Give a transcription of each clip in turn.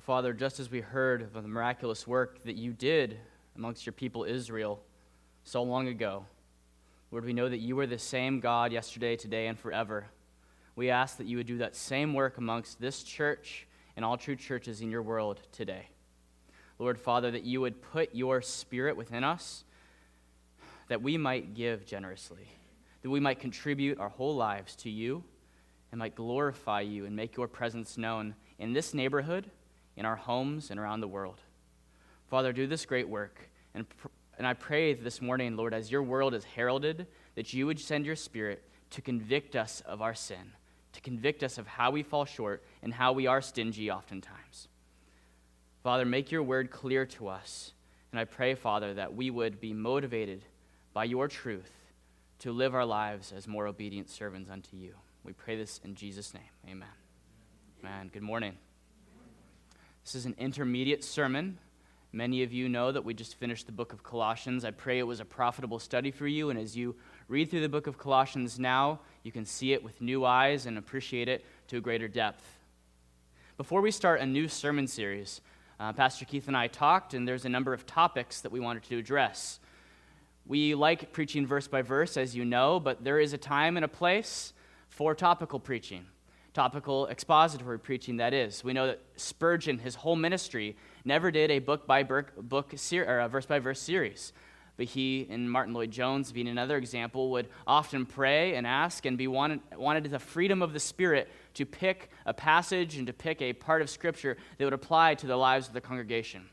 Father, just as we heard of the miraculous work that you did amongst your people Israel so long ago, Lord, we know that you are the same God yesterday, today, and forever. We ask that you would do that same work amongst this church and all true churches in your world today. Lord, Father, that you would put your spirit within us, that we might give generously, that we might contribute our whole lives to you, and might glorify you and make your presence known in this neighborhood in our homes and around the world. Father, do this great work. And, and I pray this morning, Lord, as your world is heralded, that you would send your spirit to convict us of our sin, to convict us of how we fall short and how we are stingy oftentimes. Father, make your word clear to us. And I pray, Father, that we would be motivated by your truth to live our lives as more obedient servants unto you. We pray this in Jesus' name. Amen. Amen. Good morning. This is an intermediate sermon. Many of you know that we just finished the book of Colossians. I pray it was a profitable study for you, and as you read through the book of Colossians now, you can see it with new eyes and appreciate it to a greater depth. Before we start a new sermon series, uh, Pastor Keith and I talked, and there's a number of topics that we wanted to address. We like preaching verse by verse, as you know, but there is a time and a place for topical preaching topical expository preaching that is. We know that Spurgeon, his whole ministry, never did a book by book, book or a verse by verse series. But he and Martyn Lloyd-Jones, being another example, would often pray and ask and be wanted, wanted the freedom of the Spirit to pick a passage and to pick a part of Scripture that would apply to the lives of the congregation.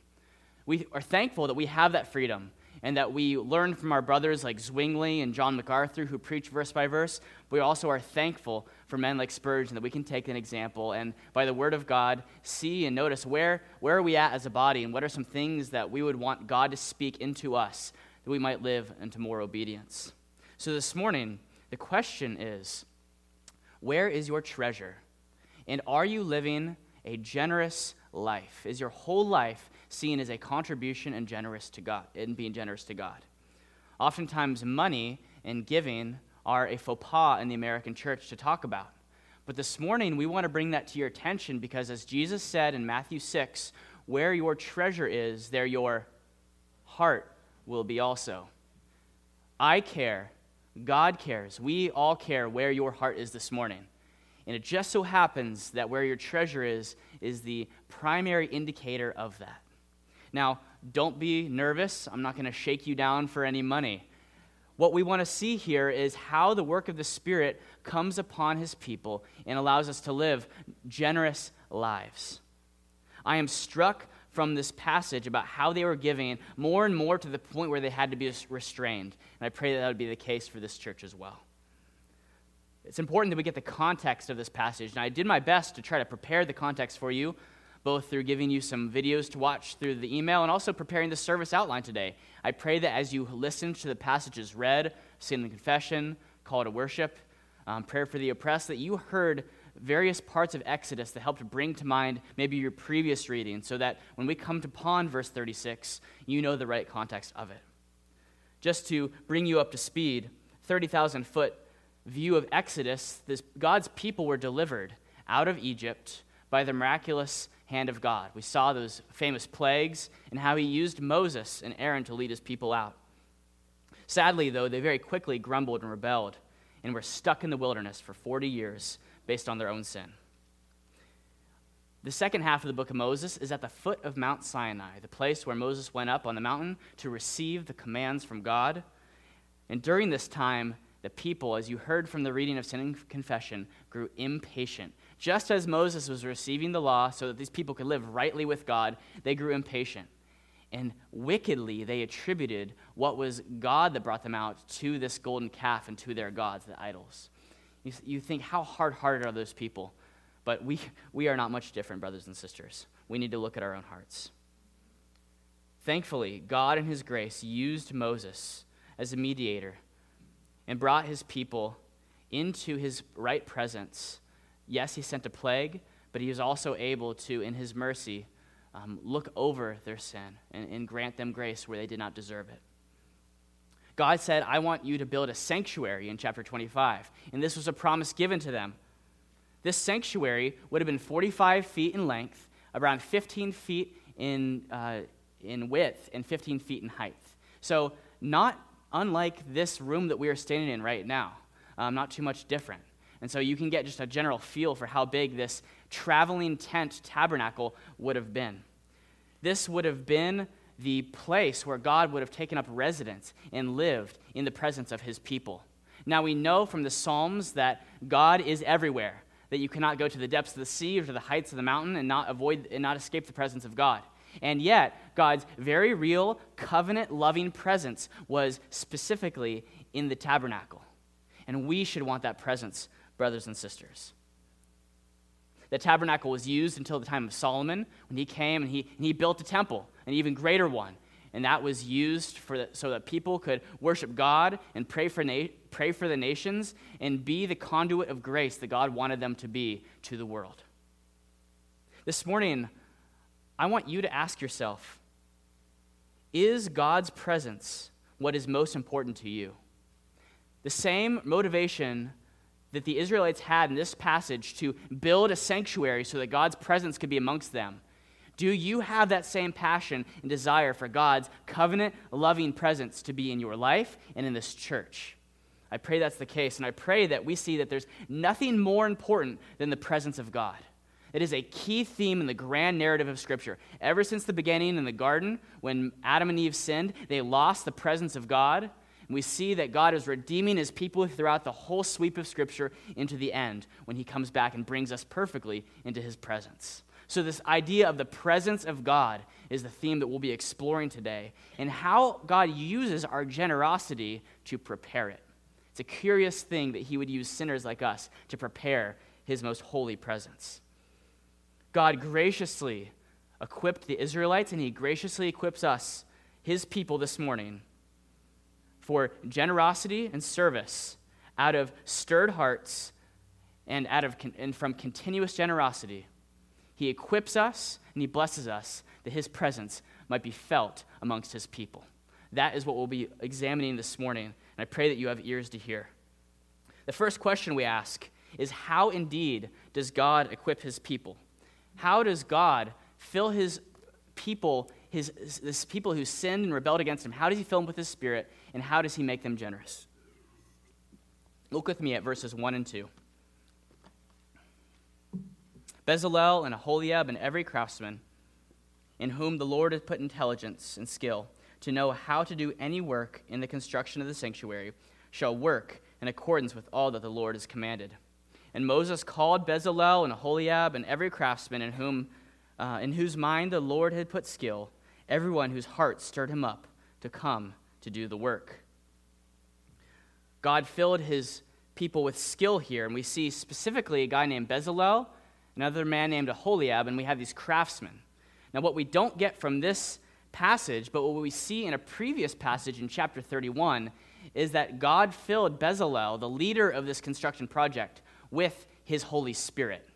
We are thankful that we have that freedom and that we learn from our brothers like Zwingli and John MacArthur who preach verse by verse. We also are thankful for men like Spurgeon that we can take an example and by the word of God see and notice where, where are we at as a body and what are some things that we would want God to speak into us that we might live into more obedience. So this morning, the question is where is your treasure? And are you living a generous life? Is your whole life seen as a contribution and generous to God and being generous to God. Oftentimes, money and giving are a faux pas in the American church to talk about. But this morning, we want to bring that to your attention because, as Jesus said in Matthew 6, where your treasure is, there your heart will be also. I care. God cares. We all care where your heart is this morning. And it just so happens that where your treasure is, is the primary indicator of that. Now, don't be nervous. I'm not going to shake you down for any money. What we want to see here is how the work of the Spirit comes upon His people and allows us to live generous lives. I am struck from this passage about how they were giving more and more to the point where they had to be restrained. And I pray that that would be the case for this church as well. It's important that we get the context of this passage. And I did my best to try to prepare the context for you both through giving you some videos to watch through the email and also preparing the service outline today. I pray that as you listen to the passages read, sin the confession, call to worship, um, prayer for the oppressed, that you heard various parts of Exodus that helped bring to mind maybe your previous reading so that when we come to pawn verse 36, you know the right context of it. Just to bring you up to speed, 30,000 foot view of Exodus, this, God's people were delivered out of Egypt by the miraculous hand of God. We saw those famous plagues and how he used Moses and Aaron to lead his people out. Sadly, though, they very quickly grumbled and rebelled and were stuck in the wilderness for 40 years based on their own sin. The second half of the book of Moses is at the foot of Mount Sinai, the place where Moses went up on the mountain to receive the commands from God. And during this time, the people, as you heard from the reading of Sin and Confession, grew impatient just as Moses was receiving the law so that these people could live rightly with God, they grew impatient. And wickedly, they attributed what was God that brought them out to this golden calf and to their gods, the idols. You, think, how hard hearted are those people? But we, we are not much different, brothers and sisters. We need to look at our own hearts. Thankfully, God in His grace used Moses as a mediator and brought His people into His right presence Yes, he sent a plague, but he was also able to, in his mercy, um, look over their sin and, and grant them grace where they did not deserve it. God said, I want you to build a sanctuary in chapter 25. And this was a promise given to them. This sanctuary would have been 45 feet in length, around 15 feet in, uh, in width and 15 feet in height. So, not unlike this room that we are standing in right now, um, not too much different. And so you can get just a general feel for how big this traveling tent tabernacle would have been. This would have been the place where God would have taken up residence and lived in the presence of his people. Now we know from the Psalms that God is everywhere, that you cannot go to the depths of the sea or to the heights of the mountain and not avoid and not escape the presence of God. And yet, God's very real, covenant loving presence was specifically in the tabernacle. And we should want that presence, brothers and sisters. The tabernacle was used until the time of Solomon when he came and he, and he built a temple, an even greater one. And that was used for the, so that people could worship God and pray for, na- pray for the nations and be the conduit of grace that God wanted them to be to the world. This morning, I want you to ask yourself Is God's presence what is most important to you? The same motivation that the Israelites had in this passage to build a sanctuary so that God's presence could be amongst them. Do you have that same passion and desire for God's covenant loving presence to be in your life and in this church? I pray that's the case, and I pray that we see that there's nothing more important than the presence of God. It is a key theme in the grand narrative of Scripture. Ever since the beginning in the garden, when Adam and Eve sinned, they lost the presence of God. And we see that God is redeeming his people throughout the whole sweep of Scripture into the end when he comes back and brings us perfectly into his presence. So, this idea of the presence of God is the theme that we'll be exploring today, and how God uses our generosity to prepare it. It's a curious thing that he would use sinners like us to prepare his most holy presence. God graciously equipped the Israelites, and He graciously equips us, His people, this morning for generosity and service out of stirred hearts and, out of, and from continuous generosity. He equips us and He blesses us that His presence might be felt amongst His people. That is what we'll be examining this morning, and I pray that you have ears to hear. The first question we ask is How indeed does God equip His people? How does God fill his people, his, his people who sinned and rebelled against him, how does he fill them with his spirit, and how does he make them generous? Look with me at verses 1 and 2. Bezalel and Aholiab and every craftsman in whom the Lord has put intelligence and skill to know how to do any work in the construction of the sanctuary shall work in accordance with all that the Lord has commanded. And Moses called Bezalel and Aholiab and every craftsman in, whom, uh, in whose mind the Lord had put skill, everyone whose heart stirred him up to come to do the work. God filled his people with skill here, and we see specifically a guy named Bezalel, another man named Aholiab, and we have these craftsmen. Now, what we don't get from this passage, but what we see in a previous passage in chapter 31, is that God filled Bezalel, the leader of this construction project, with his Holy Spirit.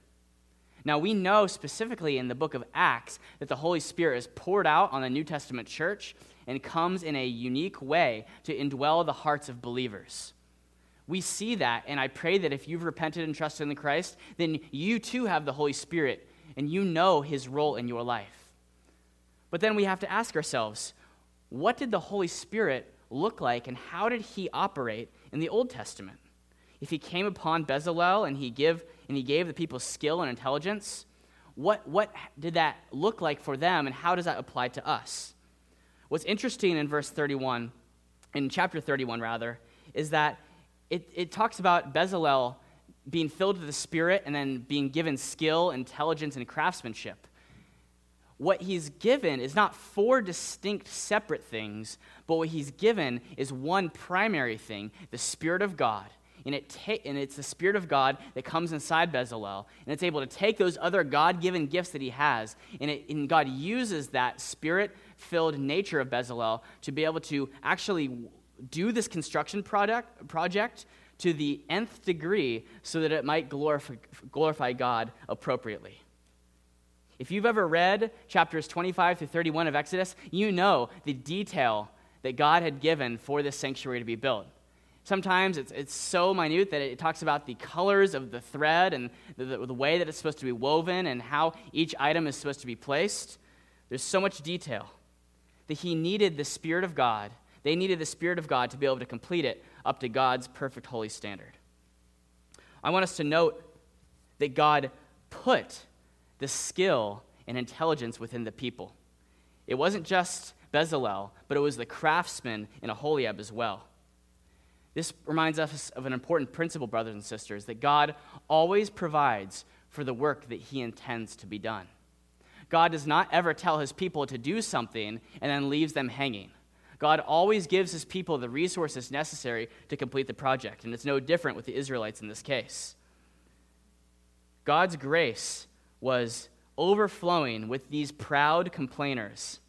Now, we know specifically in the book of Acts that the Holy Spirit is poured out on the New Testament church and comes in a unique way to indwell the hearts of believers. We see that, and I pray that if you've repented and trusted in Christ, then you too have the Holy Spirit and you know his role in your life. But then we have to ask ourselves what did the Holy Spirit look like and how did he operate in the Old Testament? if he came upon Bezalel and he, give, and he gave the people skill and intelligence, what, what did that look like for them and how does that apply to us? What's interesting in verse 31, in chapter 31 rather, is that it, it talks about Bezalel being filled with the Spirit and then being given skill, intelligence, and craftsmanship. What he's given is not four distinct separate things, but what he's given is one primary thing the Spirit of God and, it ta- and it's the Spirit of God that comes inside Bezalel, and it's able to take those other God given gifts that he has, and, it, and God uses that Spirit filled nature of Bezalel to be able to actually do this construction product, project to the nth degree so that it might glorify, glorify God appropriately. If you've ever read chapters 25 through 31 of Exodus, you know the detail that God had given for this sanctuary to be built Sometimes it's, it's so minute that it talks about the colors of the thread and the, the, the way that it's supposed to be woven and how each item is supposed to be placed. There's so much detail that he needed the Spirit of God. They needed the Spirit of God to be able to complete it up to God's perfect holy standard. I want us to note that God put the skill and intelligence within the people. It wasn't just Bezalel, but it was the craftsmen in Aholiab as well. This reminds us of an important principle, brothers and sisters, that God always provides for the work that he intends to be done. God does not ever tell his people to do something and then leaves them hanging. God always gives his people the resources necessary to complete the project, and it's no different with the Israelites in this case. God's grace was overflowing with these proud complainers.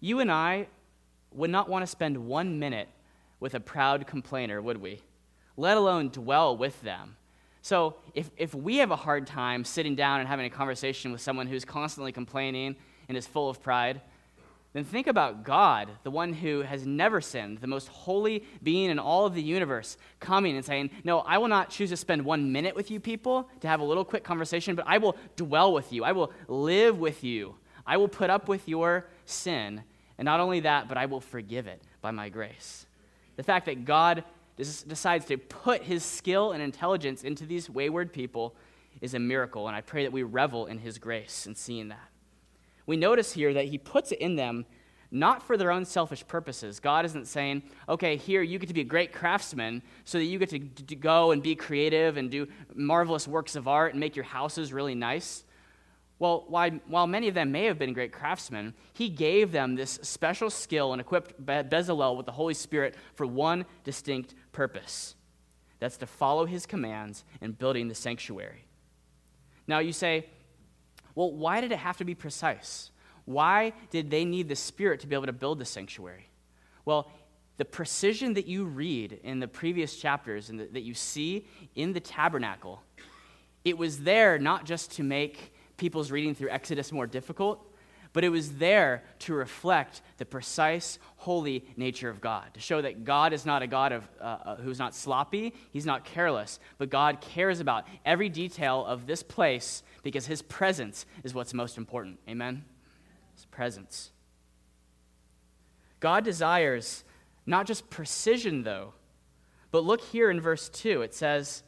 You and I would not want to spend one minute with a proud complainer, would we? Let alone dwell with them. So, if, if we have a hard time sitting down and having a conversation with someone who's constantly complaining and is full of pride, then think about God, the one who has never sinned, the most holy being in all of the universe, coming and saying, No, I will not choose to spend one minute with you people to have a little quick conversation, but I will dwell with you. I will live with you. I will put up with your sin. And not only that, but I will forgive it by my grace. The fact that God decides to put his skill and intelligence into these wayward people is a miracle, and I pray that we revel in his grace in seeing that we notice here that he puts it in them not for their own selfish purposes. God isn't saying, okay, here, you get to be a great craftsman so that you get to, to, go and be creative and do marvelous works of art and make your houses really nice. Well, while, many of them may have been great craftsmen, he gave them this special skill and equipped Bezalel with the Holy Spirit for one distinct purpose that's to follow his commands in building the sanctuary. Now, you say, well, why did it have to be precise? Why did they need the Spirit to be able to build the sanctuary? Well, the precision that you read in the previous chapters and that you see in the tabernacle, it was there not just to make people's reading through Exodus more difficult, but it was there to reflect the precise, holy nature of God, to show that God is not a God of, uh, uh, who's not sloppy, he's not careless, but God cares about every detail of this place because his presence is what's most important. Amen? His presence. God desires not just precision, though, but look here in verse 2. It says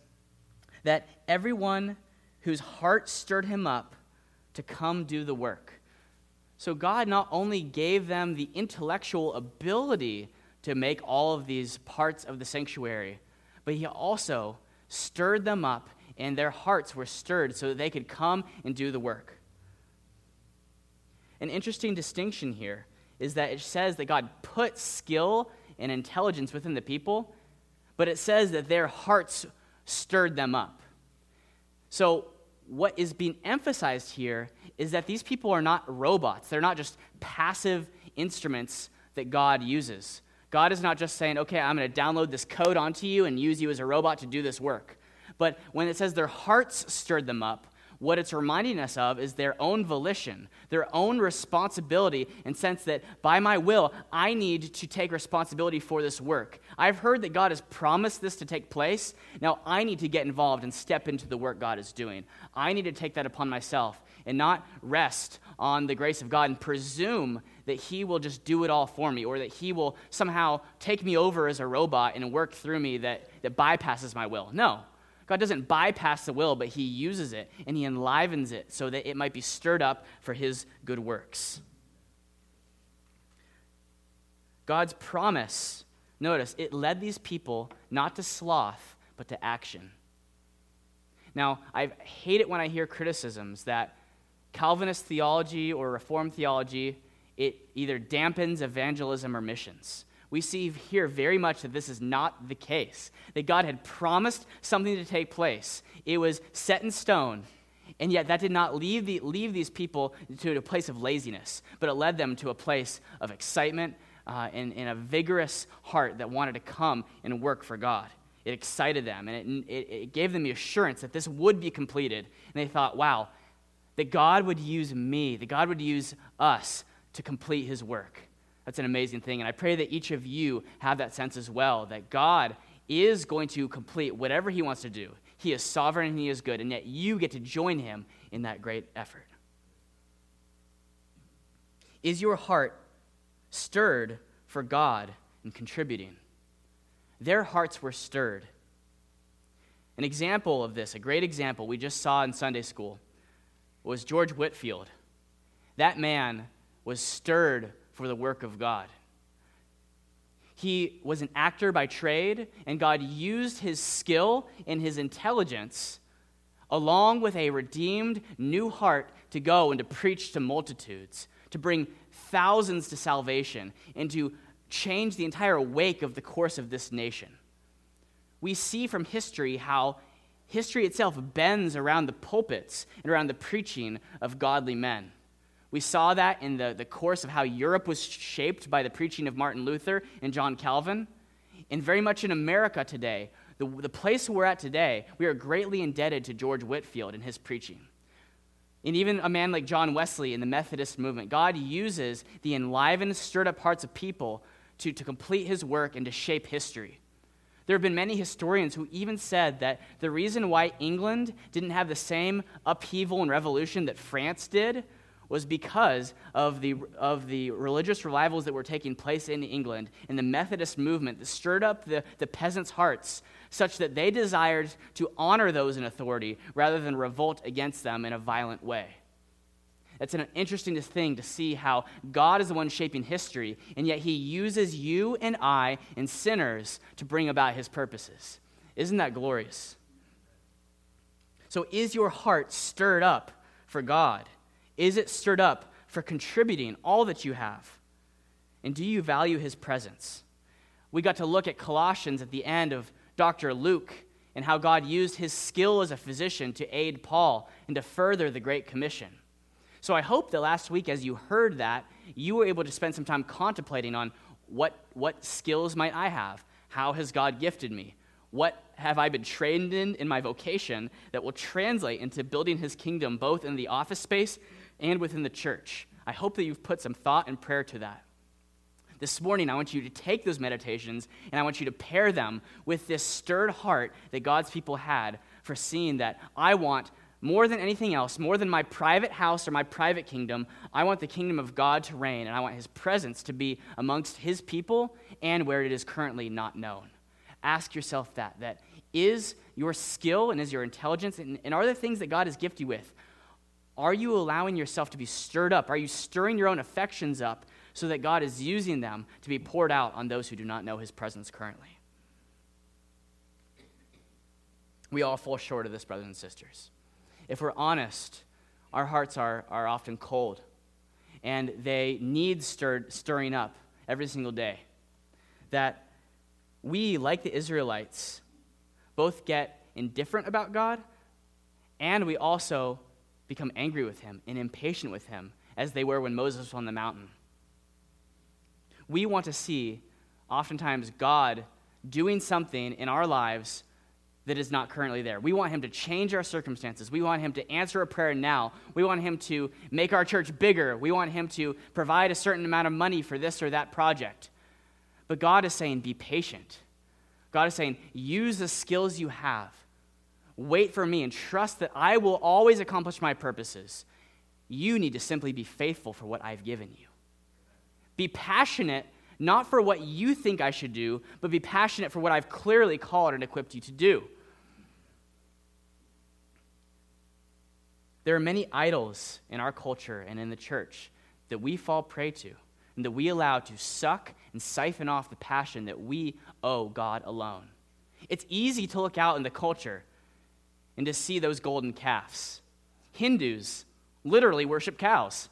that everyone whose heart stirred him up to come do the work. So God not only gave them the intellectual ability to make all of these parts of the sanctuary, but He also stirred them up, and their hearts were stirred so that they could come and do the work. An interesting distinction here is that it says that God put skill and intelligence within the people, but it says that their hearts stirred them up. So, what is being emphasized here is that these people are not robots. They're not just passive instruments that God uses. God is not just saying, okay, I'm going to download this code onto you and use you as a robot to do this work. But when it says their hearts stirred them up, what it's reminding us of is their own volition, their own responsibility, in sense that by my will, I need to take responsibility for this work. I've heard that God has promised this to take place. Now I need to get involved and step into the work God is doing. I need to take that upon myself and not rest on the grace of God and presume that He will just do it all for me or that He will somehow take me over as a robot and work through me that, that bypasses my will. No. God doesn't bypass the will, but He uses it and He enlivens it so that it might be stirred up for His good works. God's promise, notice, it led these people not to sloth, but to action. Now, I hate it when I hear criticisms that Calvinist theology or Reformed theology, it either dampens evangelism or missions we see here very much that this is not the case. That God had promised something to take place, it was set in stone. And yet, that did not leave, the, leave these people to a place of laziness, but it led them to a place of excitement uh, and, and, a vigorous heart that wanted to come and work for God. It excited them, and it, it, it gave them the assurance that this would be completed. And they thought, wow, that God would use me, that God would use us to complete his work. That's an amazing thing. And I pray that each of you have that sense as well that God is going to complete whatever He wants to do. He is sovereign and He is good, and yet you get to join Him in that great effort. Is your heart stirred for God and contributing? Their hearts were stirred. An example of this, a great example we just saw in Sunday school, was George Whitefield. That man was stirred for the work of God. He was an actor by trade, and God used his skill and his intelligence, along with a redeemed new heart, to go and to preach to multitudes, to bring thousands to salvation, and to change the entire wake of the course of this nation. We see from history how history itself bends around the pulpits and around the preaching of godly men. We saw that in the, the course of how Europe was shaped by the preaching of Martin Luther and John Calvin. And very much in America today, the, the place we're at today, we are greatly indebted to George Whitefield and his preaching. And even a man like John Wesley in the Methodist movement, God uses the enlivened, stirred up hearts of people to, to complete his work and to shape history. There have been many historians who even said that the reason why England didn't have the same upheaval and revolution that France did was because of the, of the religious revivals that were taking place in England and the Methodist movement that stirred up the, the peasants' hearts such that they desired to honor those in authority rather than revolt against them in a violent way. It's an interesting thing to see how God is the one shaping history, and yet He uses you and I and sinners to bring about His purposes. Isn't that glorious? So, is your heart stirred up for God? Is it stirred up for contributing all that you have? And do you value his presence? We got to look at Colossians at the end of Dr. Luke and how God used his skill as a physician to aid Paul and to further the Great Commission. So I hope that last week, as you heard that, you were able to spend some time contemplating on what, what skills might I have? How has God gifted me? What have I been trained in in my vocation that will translate into building his kingdom both in the office space and within the church. I hope that you've put some thought and prayer to that. This morning, I want you to take those meditations and I want you to pair them with this stirred heart that God's people had for seeing that I want more than anything else, more than my private house or my private kingdom, I want the kingdom of God to reign and I want his presence to be amongst his people and where it is currently not known. Ask yourself that that is your skill and is your intelligence and, and are the things that God has gifted you with are you allowing yourself to be stirred up? Are you stirring your own affections up so that God is using them to be poured out on those who do not know his presence currently? We all fall short of this, brothers and sisters. If we're honest, our hearts are, are often cold and they need stirred, stirring up every single day. That we, like the Israelites, both get indifferent about God and we also become angry with him and impatient with him as they were when Moses was on the mountain. We want to see, oftentimes, God doing something in our lives that is not currently there. We want him to change our circumstances. We want him to answer a prayer now. We want him to make our church bigger. We want him to provide a certain amount of money for this or that project. But God is saying, be patient. God is saying, use the skills you have Wait for me and trust that I will always accomplish my purposes. You need to simply be faithful for what I've given you. Be passionate, not for what you think I should do, but be passionate for what I've clearly called and equipped you to do. There are many idols in our culture and in the church that we fall prey to and that we allow to suck and siphon off the passion that we owe God alone. It's easy to look out in the culture and to see those golden calves. Hindus literally worship cows.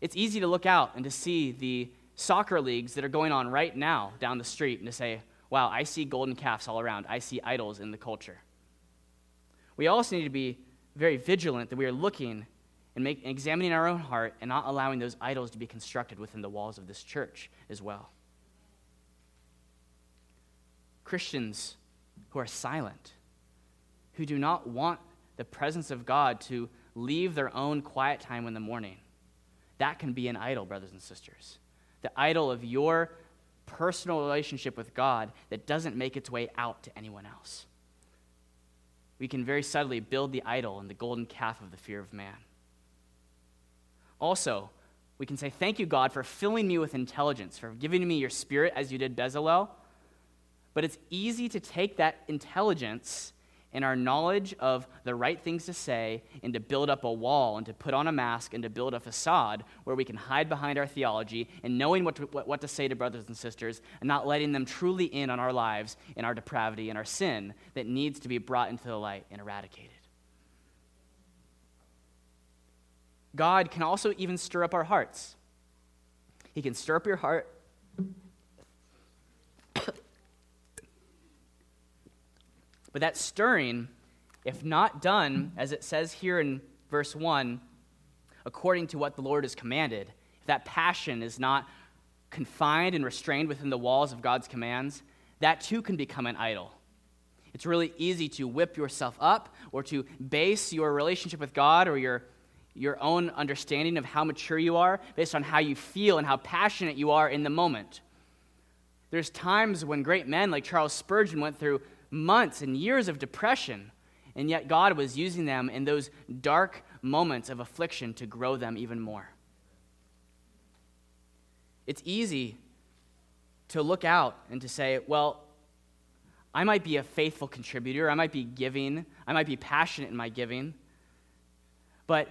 It's easy to look out and to see the soccer leagues that are going on right now down the street and to say, wow, I see golden calves all around. I see idols in the culture. We also need to be very vigilant that we are looking and make, examining our own heart and not allowing those idols to be constructed within the walls of this church as well. Christians who are silent who do not want the presence of God to leave their own quiet time in the morning. That can be an idol, brothers and sisters. the idol of your personal relationship with God that doesn't make its way out to anyone else. We can very subtly build the idol and the golden calf of the fear of man. Also, we can say, Thank you, God, for filling me with intelligence, for giving me your spirit as you did Bezalel. But it's easy to take that intelligence and our knowledge of the right things to say and to build up a wall and to put on a mask and to build a facade where we can hide behind our theology and knowing what to, what, what to say to brothers and sisters and not letting them truly in on our lives and our depravity and our sin that needs to be brought into the light and eradicated. God can also even stir up our hearts. He can stir up your heart But that stirring, if not done, as it says here in verse 1, according to what the Lord has commanded, if that passion is not confined and restrained within the walls of God's commands, that too can become an idol. It's really easy to whip yourself up or to base your relationship with God or your, your own understanding of how mature you are based on how you feel and how passionate you are in the moment. There's times when great men like Charles Spurgeon went through months and years of depression, and yet God was using them in those dark moments of affliction to grow them even more. It's easy to look out and to say, well, I might be a faithful contributor, I might be giving, I might be passionate in my giving, but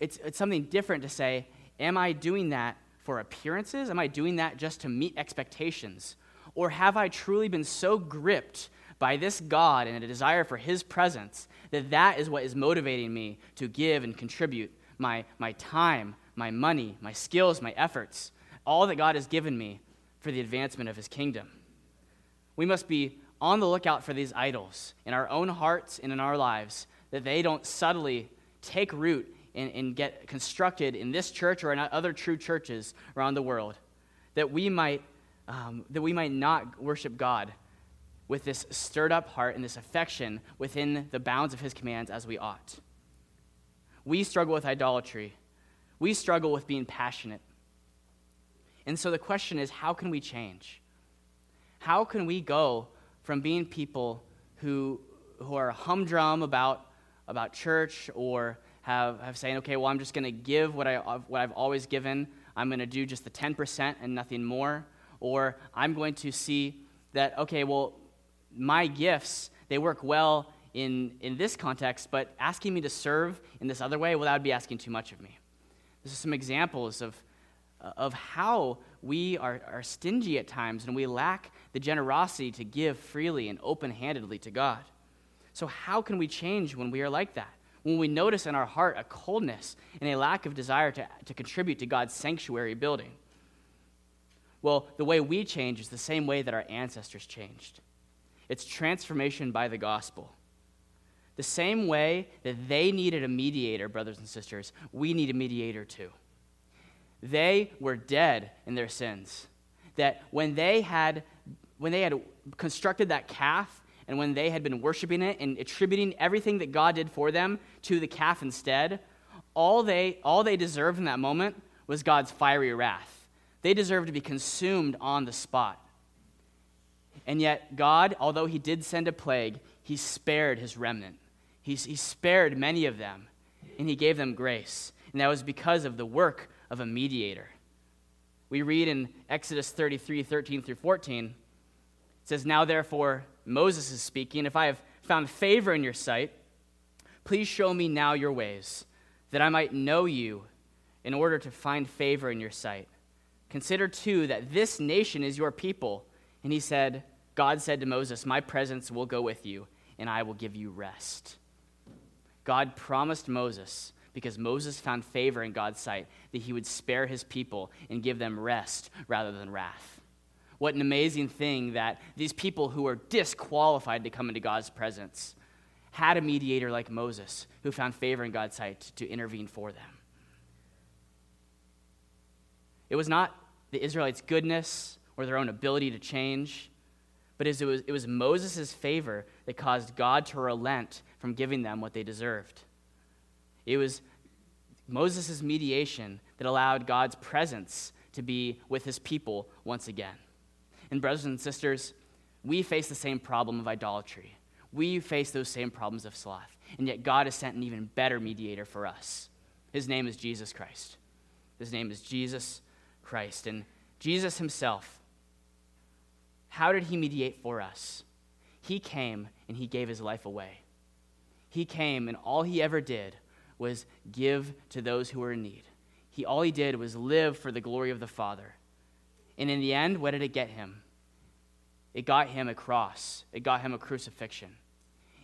it's, it's something different to say, am I doing that for appearances? Am I doing that just to meet expectations? Or have I truly been so gripped by this God and a desire for His presence, that that is what is motivating me to give and contribute my, my time, my money, my skills, my efforts, all that God has given me for the advancement of His kingdom. We must be on the lookout for these idols in our own hearts and in our lives, that they don't subtly take root and, and get constructed in this church or in other true churches around the world, that we might, um, that we might not worship God with this stirred up heart and this affection within the bounds of his commands as we ought. We struggle with idolatry. We struggle with being passionate. And so the question is how can we change? How can we go from being people who, who are humdrum about, about church or have, have saying, okay, well, I'm just going to give what, I, what I've always given. I'm going to do just the 10% and nothing more. Or I'm going to see that, okay, well, my gifts, they work well in, in this context, but asking me to serve in this other way, well, that would be asking too much of me. This is some examples of, of how we are, are stingy at times and we lack the generosity to give freely and open handedly to God. So, how can we change when we are like that? When we notice in our heart a coldness and a lack of desire to, to contribute to God's sanctuary building? Well, the way we change is the same way that our ancestors changed. It's transformation by the gospel. The same way that they needed a mediator, brothers and sisters, we need a mediator too. They were dead in their sins. That when they had when they had constructed that calf and when they had been worshiping it and attributing everything that God did for them to the calf instead, all they all they deserved in that moment was God's fiery wrath. They deserved to be consumed on the spot. And yet, God, although He did send a plague, He spared His remnant. He, he spared many of them, and He gave them grace. And that was because of the work of a mediator. We read in Exodus 33 13 through 14, it says, Now therefore, Moses is speaking, if I have found favor in your sight, please show me now your ways, that I might know you in order to find favor in your sight. Consider too that this nation is your people. And he said, God said to Moses, My presence will go with you, and I will give you rest. God promised Moses, because Moses found favor in God's sight, that he would spare his people and give them rest rather than wrath. What an amazing thing that these people who were disqualified to come into God's presence had a mediator like Moses who found favor in God's sight to intervene for them. It was not the Israelites' goodness or their own ability to change but it was, it was Moses' favor that caused God to relent from giving them what they deserved. It was Moses' mediation that allowed God's presence to be with his people once again. And, brothers and sisters, we face the same problem of idolatry. We face those same problems of sloth. And yet, God has sent an even better mediator for us. His name is Jesus Christ. His name is Jesus Christ. And Jesus himself, how did he mediate for us? He came and he gave his life away. He came and all he ever did was give to those who were in need. He all he did was live for the glory of the Father. And in the end, what did it get him? It got him a cross. It got him a crucifixion.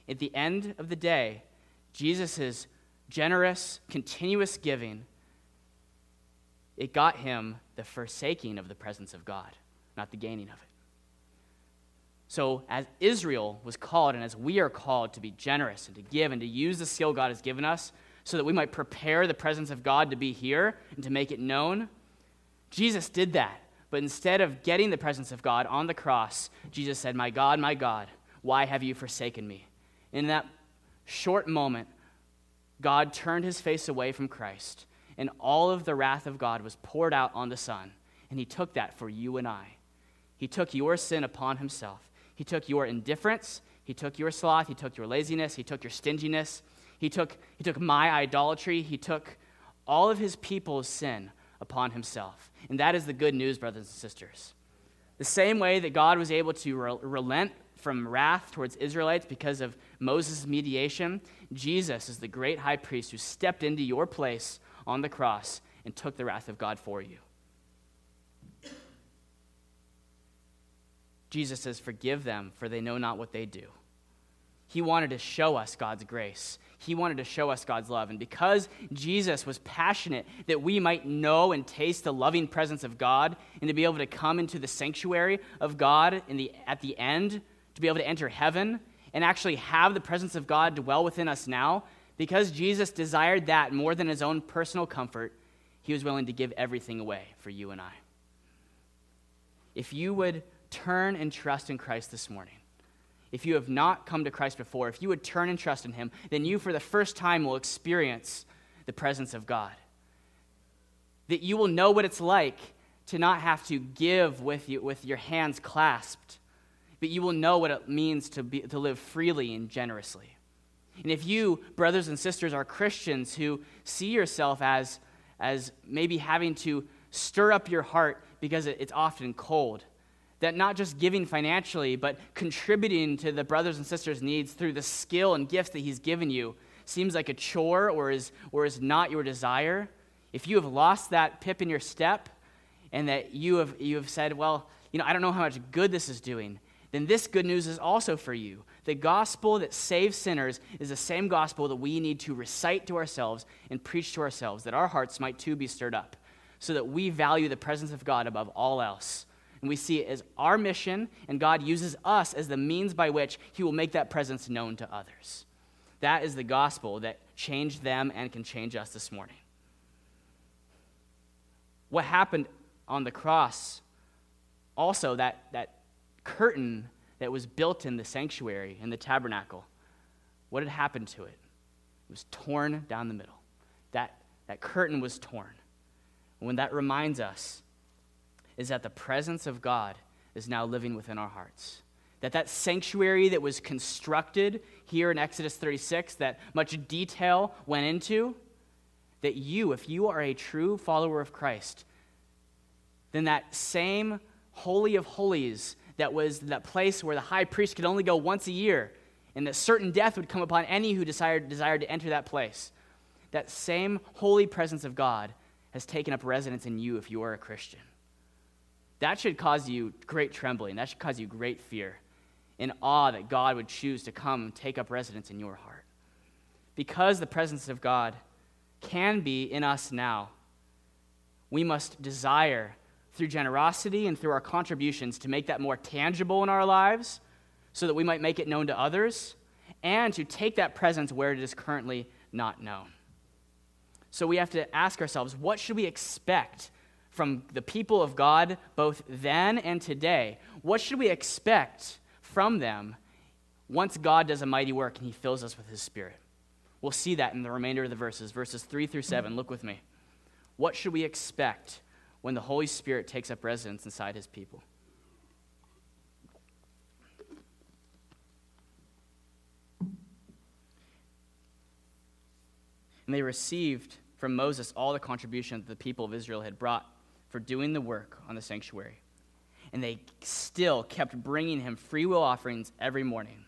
At the end of the day, Jesus' generous, continuous giving, it got him the forsaking of the presence of God, not the gaining of it. So, as Israel was called, and as we are called to be generous and to give and to use the skill God has given us so that we might prepare the presence of God to be here and to make it known, Jesus did that. But instead of getting the presence of God on the cross, Jesus said, My God, my God, why have you forsaken me? In that short moment, God turned his face away from Christ, and all of the wrath of God was poured out on the Son. And he took that for you and I. He took your sin upon himself. He took your indifference, he took your sloth, he took your laziness, he took your stinginess, he took, he took my idolatry, he took all of his people's sin upon himself. And that is the good news, brothers and sisters. The same way that God was able to re- relent from wrath towards Israelites because of Moses' mediation, Jesus is the great high priest who stepped into your place on the cross and took the wrath of God for you. Jesus says, Forgive them, for they know not what they do. He wanted to show us God's grace. He wanted to show us God's love. And because Jesus was passionate that we might know and taste the loving presence of God and to be able to come into the sanctuary of God the, at the end, to be able to enter heaven and actually have the presence of God dwell within us now, because Jesus desired that more than his own personal comfort, he was willing to give everything away for you and I. If you would turn and trust in Christ this morning. If you have not come to Christ before, if you would turn and trust in Him, then you for the first time will experience the presence of God. That you will know what it's like to not have to give with, you, with your hands clasped, but you will know what it means to, be, to live freely and generously. And if you, brothers and sisters, are Christians who see yourself as, as maybe having to stir up your heart because it's often cold, that not just giving financially, but contributing to the brothers and sisters' needs through the skill and gifts that He's given you seems like a chore or is, or is not your desire, if you have lost that pip in your step and that you have, you have said, well, you know, I don't know how much good this is doing, then this good news is also for you. The gospel that saves sinners is the same gospel that we need to recite to ourselves and preach to ourselves, that our hearts might too be stirred up, so that we value the presence of God above all else and we see it as our mission, and God uses us as the means by which He will make that presence known to others. That is the gospel that changed them and can change us this morning. What happened on the cross, also, that, that curtain that was built in the sanctuary, in the tabernacle, what had happened to it? It was torn down the middle. That, that curtain was torn. And when that reminds us is that the presence of God is now living within our hearts. That that sanctuary that was constructed here in Exodus 36, that much detail went into, that you, if you are a true follower of Christ, then that same holy of holies that was that place where the high priest could only go once a year, and that certain death would come upon any who desired, desired to enter that place. That same holy presence of God has taken up residence in you if you are a Christian. That should cause you great trembling. That should cause you great fear and awe that God would choose to come take up residence in your heart. Because the presence of God can be in us now, we must desire through generosity and through our contributions to make that more tangible in our lives so that we might make it known to others and to take that presence where it is currently not known. So we have to ask ourselves what should we expect from the people of God, both then and today, what should we expect from them once God does a mighty work and he fills us with his spirit? We'll see that in the remainder of the verses, verses 3 through 7. Look with me. What should we expect when the Holy Spirit takes up residence inside his people. And they received from Moses all the contribution that the people of Israel had brought for doing the work on the sanctuary. And they still kept bringing him free will offerings every morning,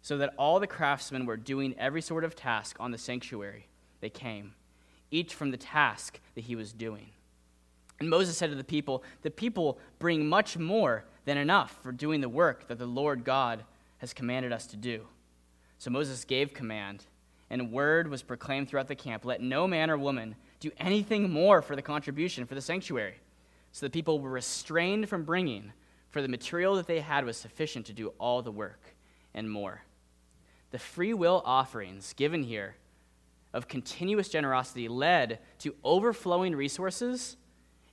so that all the craftsmen were doing every sort of task on the sanctuary. They came, each from the task that he was doing. And Moses said to the people, The people bring much more than enough for doing the work that the Lord God has commanded us to do. So Moses gave command, and word was proclaimed throughout the camp let no man or woman do anything more for the contribution for the sanctuary. So the people were restrained from bringing, for the material that they had was sufficient to do all the work and more. The free will offerings given here of continuous generosity led to overflowing resources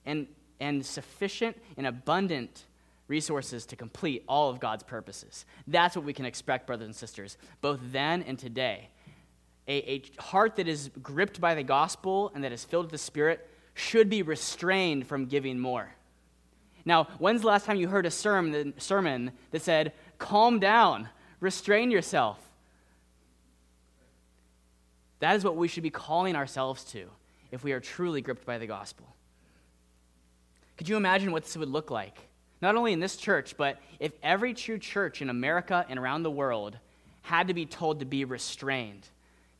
and, and sufficient and abundant resources to complete all of God's purposes. That's what we can expect, brothers and sisters, both then and today. A, a heart that is gripped by the gospel and that is filled with the Spirit should be restrained from giving more. Now, when's the last time you heard a sermon, sermon that said, calm down, restrain yourself? That is what we should be calling ourselves to if we are truly gripped by the gospel. Could you imagine what this would look like? Not only in this church, but if every true church in America and around the world had to be told to be restrained.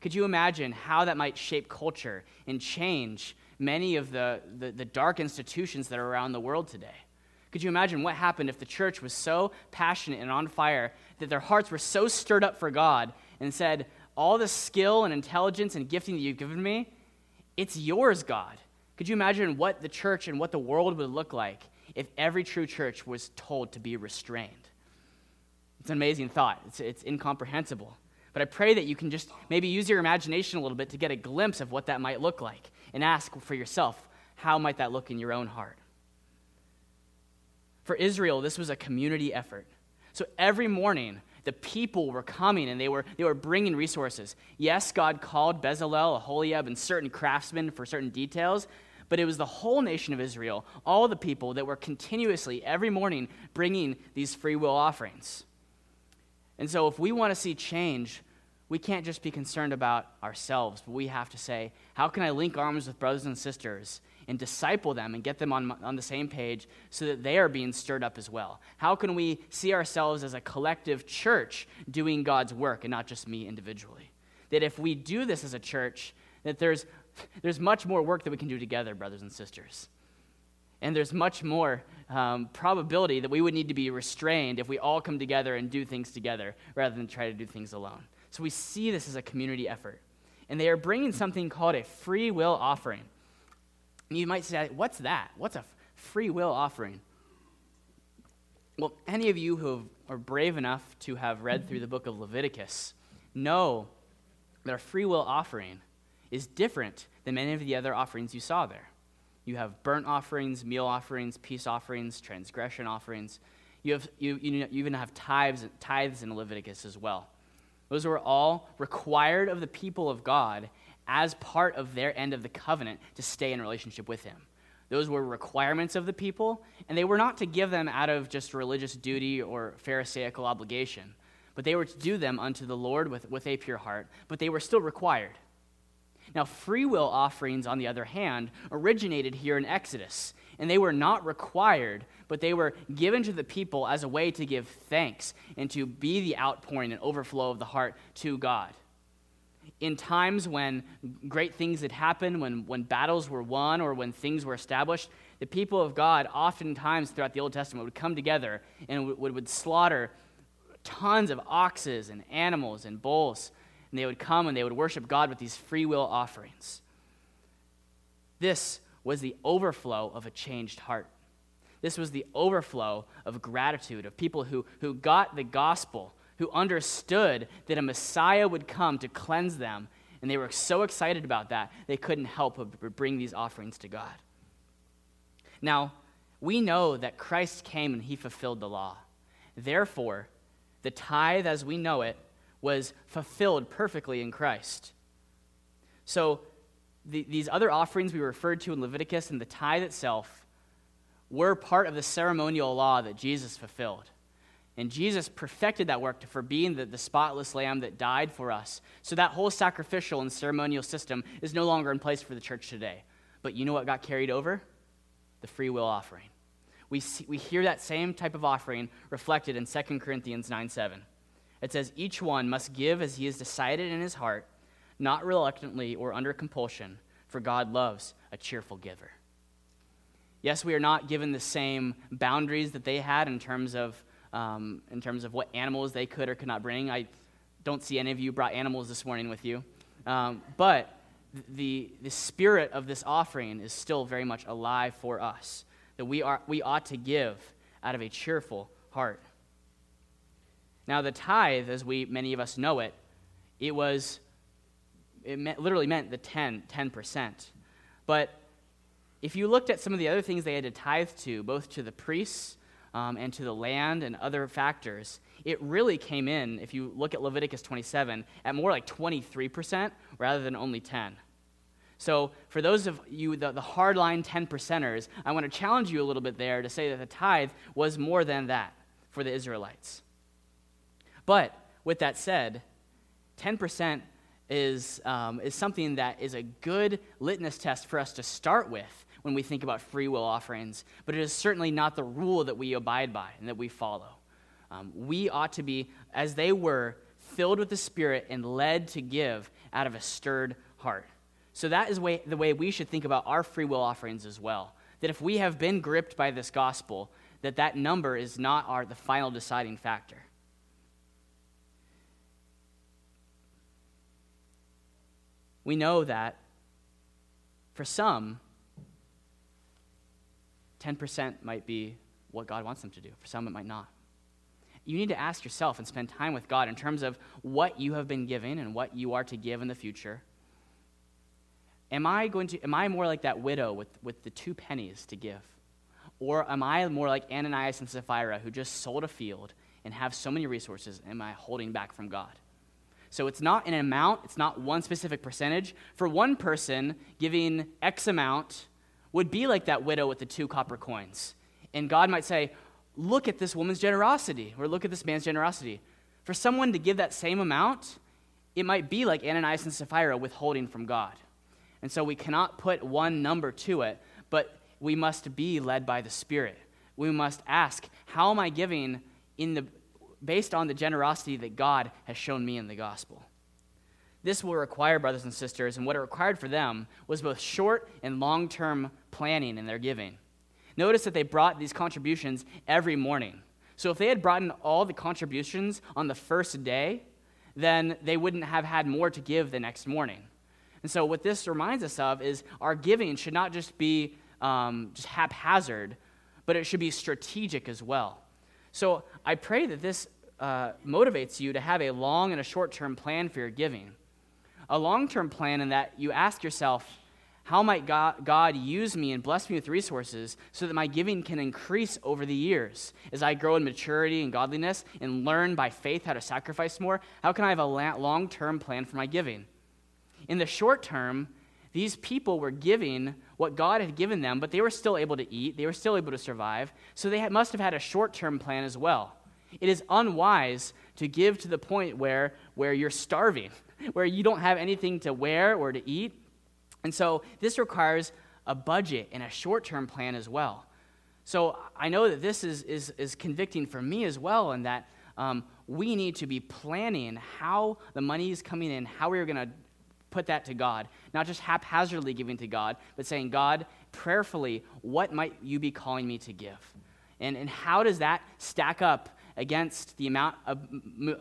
Could you imagine how that might shape culture and change many of the, the, the, dark institutions that are around the world today? Could you imagine what happened if the church was so passionate and on fire that their hearts were so stirred up for God and said, All the skill and intelligence and gifting that you've given me, it's yours, God. Could you imagine what the church and what the world would look like if every true church was told to be restrained? It's an amazing thought. It's, it's incomprehensible. But I pray that you can just maybe use your imagination a little bit to get a glimpse of what that might look like and ask for yourself, how might that look in your own heart? For Israel, this was a community effort. So every morning, the people were coming and they were, they were bringing resources. Yes, God called Bezalel, Aholiab, and certain craftsmen for certain details, but it was the whole nation of Israel, all the people that were continuously, every morning, bringing these free will offerings. And so, if we want to see change, we can't just be concerned about ourselves, but we have to say, how can I link arms with brothers and sisters and disciple them and get them on, on the same page so that they are being stirred up as well? How can we see ourselves as a collective church doing God's work and not just me individually? That if we do this as a church, that there's there's much more work that we can do together, brothers and sisters. And there's much more um, probability that we would need to be restrained if we all come together and do things together rather than try to do things alone. So we see this as a community effort. And they are bringing something called a free will offering. And you might say, what's that? What's a free will offering? Well, any of you who are brave enough to have read through the book of Leviticus know that a free will offering is different than many of the other offerings you saw there. You have burnt offerings, meal offerings, peace offerings, transgression offerings. You, have, you, you even have tithes, tithes in Leviticus as well. Those were all required of the people of God as part of their end of the covenant to stay in relationship with Him. Those were requirements of the people, and they were not to give them out of just religious duty or Pharisaical obligation, but they were to do them unto the Lord with, with a pure heart, but they were still required. Now, free will offerings, on the other hand, originated here in Exodus, and they were not required, but they were given to the people as a way to give thanks and to be the outpouring and overflow of the heart to God. In times when great things had happened, when, when battles were won, or when things were established, the people of God, oftentimes throughout the Old Testament, would come together and would, would slaughter tons of oxes and animals and bulls and they would come and they would worship God with these free will offerings. This was the overflow of a changed heart. This was the overflow of gratitude, of people who, who got the gospel, who understood that a Messiah would come to cleanse them, and they were so excited about that, they couldn't help but bring these offerings to God. Now, we know that Christ came and he fulfilled the law. Therefore, the tithe as we know it was fulfilled perfectly in Christ. So the, these other offerings we referred to in Leviticus and the tithe itself were part of the ceremonial law that Jesus fulfilled. And Jesus perfected that work for being the, the spotless lamb that died for us. So that whole sacrificial and ceremonial system is no longer in place for the church today. But you know what got carried over? The free will offering. We, see, we hear that same type of offering reflected in 2 Corinthians 9 7. It says, Each one must give as he has decided in his heart, not reluctantly or under compulsion, for God loves a cheerful giver. Yes, we are not given the same boundaries that they had in terms of, um, in terms of what animals they could or could not bring. I don't see any of you brought animals this morning with you. Um, but the, the spirit of this offering is still very much alive for us, that we, are, we ought to give out of a cheerful heart. Now, the tithe, as we many of us know it, it was, it meant, literally meant the 10, 10%. But if you looked at some of the other things they had to tithe to, both to the priests um, and to the land and other factors, it really came in, if you look at Leviticus 27, at more like 23% rather than only 10. So, for those of you, the, the hardline 10 percenters, I want to challenge you a little bit there to say that the tithe was more than that for the Israelites. But with that said, 10% is, um, is something that is a good litmus test for us to start with when we think about free will offerings, but it is certainly not the rule that we abide by and that we follow. Um, we ought to be, as they were, filled with the Spirit and led to give out of a stirred heart. So that is way, the way we should think about our free will offerings as well. That if we have been gripped by this gospel, that that number is not our, the final deciding factor. We know that for some, 10% might be what God wants them to do. For some, it might not. You need to ask yourself and spend time with God in terms of what you have been given and what you are to give in the future. Am I going to am I more like that widow with, with the two pennies to give? Or am I more like Ananias and Sapphira who just sold a field and have so many resources? Am I holding back from God? So it's not an amount, it's not one specific percentage. For one person, giving X amount would be like that widow with the two copper coins. And God might say, Look at this woman's generosity, or look at this man's generosity. For someone to give that same amount, it might be like Ananias and Sapphira withholding from God. And so we cannot put one number to it, but we must be led by the Spirit. We must ask, How am I giving in the based on the generosity that God has shown me in the gospel. This will require, brothers and sisters, and what it required for them was both short and long term planning in their giving. Notice that they brought these contributions every morning. So if they had brought in all the contributions on the first day, then they wouldn't have had more to give the next morning. And so what this reminds us of is our giving should not just be um, just haphazard, but it should be strategic as well. So I pray that this uh, motivates you to have a long and a short term plan for your giving. A long term plan in that you ask yourself, how might God, God, use me and bless me with resources so that my giving can increase over the years? As I grow in maturity and godliness and learn by faith how to sacrifice more, how can I have a long term plan for my giving? In the short term, these people were giving what God had given them, but they were still able to eat, they were still able to survive, so they must have had a short term plan as well. It is unwise to give to the point where, where you're starving, where you don't have anything to wear or to eat. And so this requires a budget and a short term plan as well. So I know that this is, is, is convicting for me as well, and that um, we need to be planning how the money is coming in, how we're going to put that to God. Not just haphazardly giving to God, but saying, God, prayerfully, what might you be calling me to give? And, and how does that stack up against the amount of,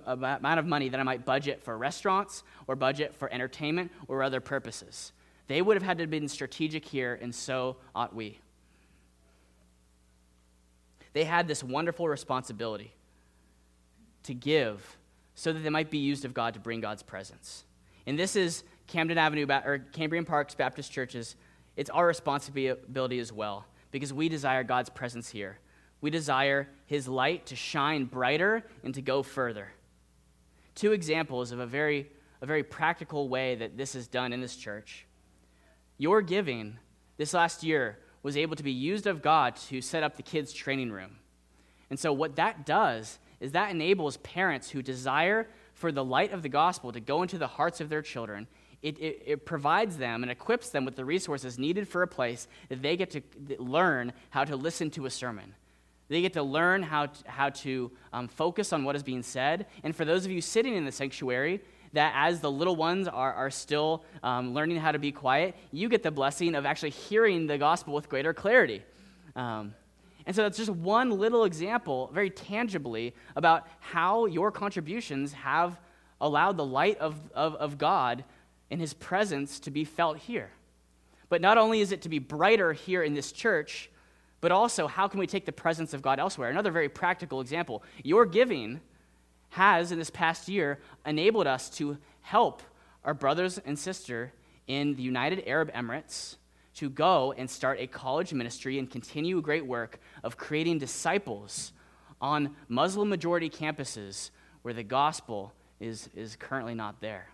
amount of money that I might budget for restaurants or budget for entertainment or other purposes? They would have had to have been strategic here, and so ought we. They had this wonderful responsibility to give so that they might be used of God to bring God's presence. And this is Camden Avenue or Cambrian Parks Baptist Churches, it's our responsibility as well because we desire God's presence here. We desire His light to shine brighter and to go further. Two examples of a very, a very practical way that this is done in this church. Your giving this last year was able to be used of God to set up the kids' training room. And so, what that does is that enables parents who desire for the light of the gospel to go into the hearts of their children. It, it, it, provides them and equips them with the resources needed for a place that they get to learn how to listen to a sermon. They get to learn how to, how to um, focus on what is being said. And for those of you sitting in the sanctuary, that as the little ones are, are still um, learning how to be quiet, you get the blessing of actually hearing the gospel with greater clarity. Um, and so that's just one little example, very tangibly, about how your contributions have allowed the light of, of, of God and his presence to be felt here. But not only is it to be brighter here in this church, but also how can we take the presence of God elsewhere? Another very practical example. Your giving has, in this past year, enabled us to help our brothers and sister in the United Arab Emirates to go and start a college ministry and continue a great work of creating disciples on Muslim majority campuses where the gospel is, is currently not there.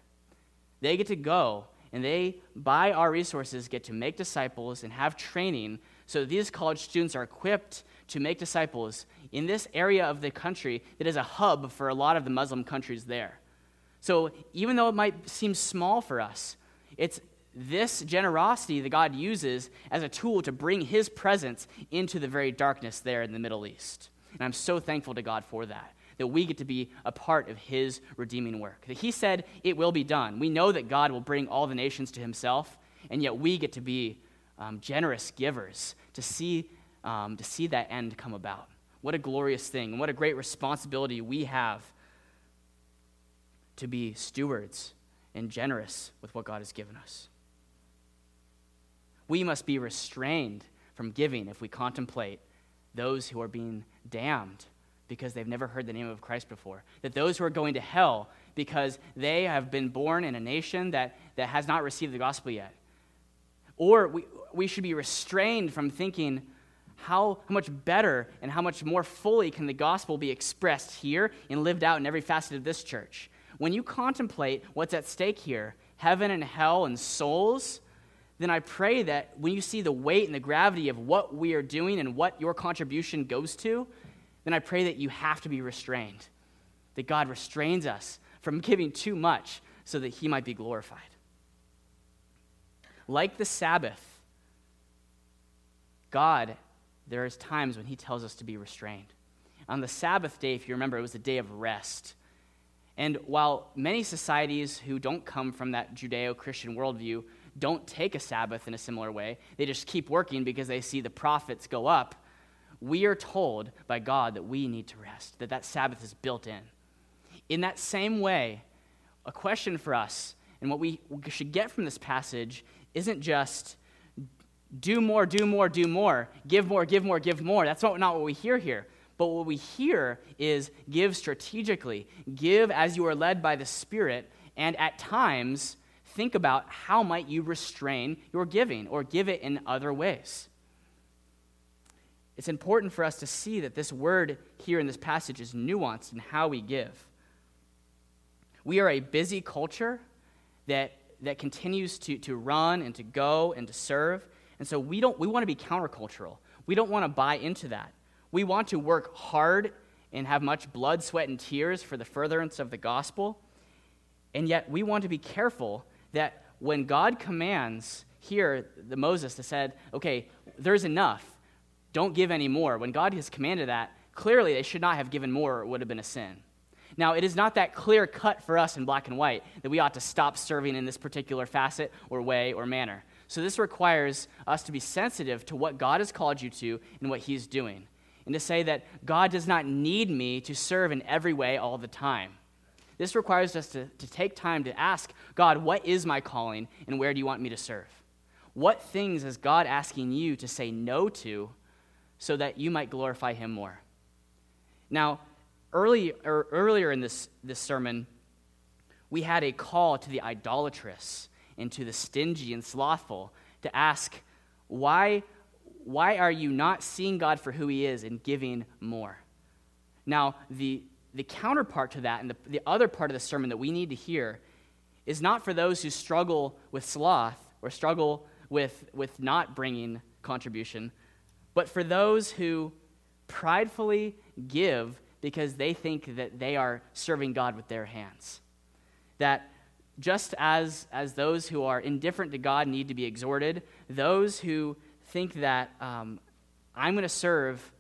They get to go and they, by our resources, get to make disciples and have training so these college students are equipped to make disciples in this area of the country that is a hub for a lot of the Muslim countries there. So even though it might seem small for us, it's this generosity that God uses as a tool to bring his presence into the very darkness there in the Middle East. And I'm so thankful to God for that, that we get to be a part of his redeeming work. That he said it will be done. We know that God will bring all the nations to himself, and yet we get to be um, generous givers to see, um, to see that end come about. What a glorious thing, and what a great responsibility we have to be stewards and generous with what God has given us. We must be restrained from giving if we contemplate those who are being damned because they've never heard the name of Christ before. That those who are going to hell because they have been born in a nation that, that has not received the gospel yet. Or we, we should be restrained from thinking, how, how much better and how much more fully can the gospel be expressed here and lived out in every facet of this church? When you contemplate what's at stake here, heaven and hell and souls, then I pray that when you see the weight and the gravity of what we are doing and what your contribution goes to, then I pray that you have to be restrained. That God restrains us from giving too much so that He might be glorified. Like the Sabbath, God, there is times when He tells us to be restrained. On the Sabbath day, if you remember, it was a day of rest. And while many societies who don't come from that Judeo Christian worldview don't take a Sabbath in a similar way. They just keep working because they see the profits go up. We are told by God that we need to rest, that that Sabbath is built in. In that same way, a question for us and what we should get from this passage isn't just do more, do more, do more, give more, give more, give more. That's not, what we hear here. But what we hear is give strategically, give as you are led by the Spirit, and at times think about how might you restrain your giving or give it in other ways. It's important for us to see that this word here in this passage is nuanced in how we give. We are a busy culture that, that continues to, to run and to go and to serve. And so we, don't, we want to be countercultural. We don't want to buy into that. We want to work hard and have much blood, sweat, and tears for the furtherance of the gospel. And yet we want to be careful that when God commands here, the Moses that said, okay, there's enough, don't give any more, when God has commanded that, clearly they should not have given more or it would have been a sin. Now, it is not that clear cut for us in black and white that we ought to stop serving in this particular facet or way or manner. So, this requires us to be sensitive to what God has called you to and what He's doing. And to say that God does not need me to serve in every way all the time. This requires us to, to take time to ask God, what is my calling and where do you want me to serve? What things is God asking you to say no to so that you might glorify Him more? Now, early, or earlier in this, this sermon, we had a call to the idolatrous and to the stingy and slothful to ask, why, why are you not seeing God for who He is and giving more? Now, the, the counterpart to that, and the, the other part of the sermon that we need to hear, is not for those who struggle with sloth or struggle with, with not bringing contribution, but for those who pridefully give because they think that they are serving God with their hands. That just as, as those who are indifferent to God need to be exhorted, those who think that um, I'm going to serve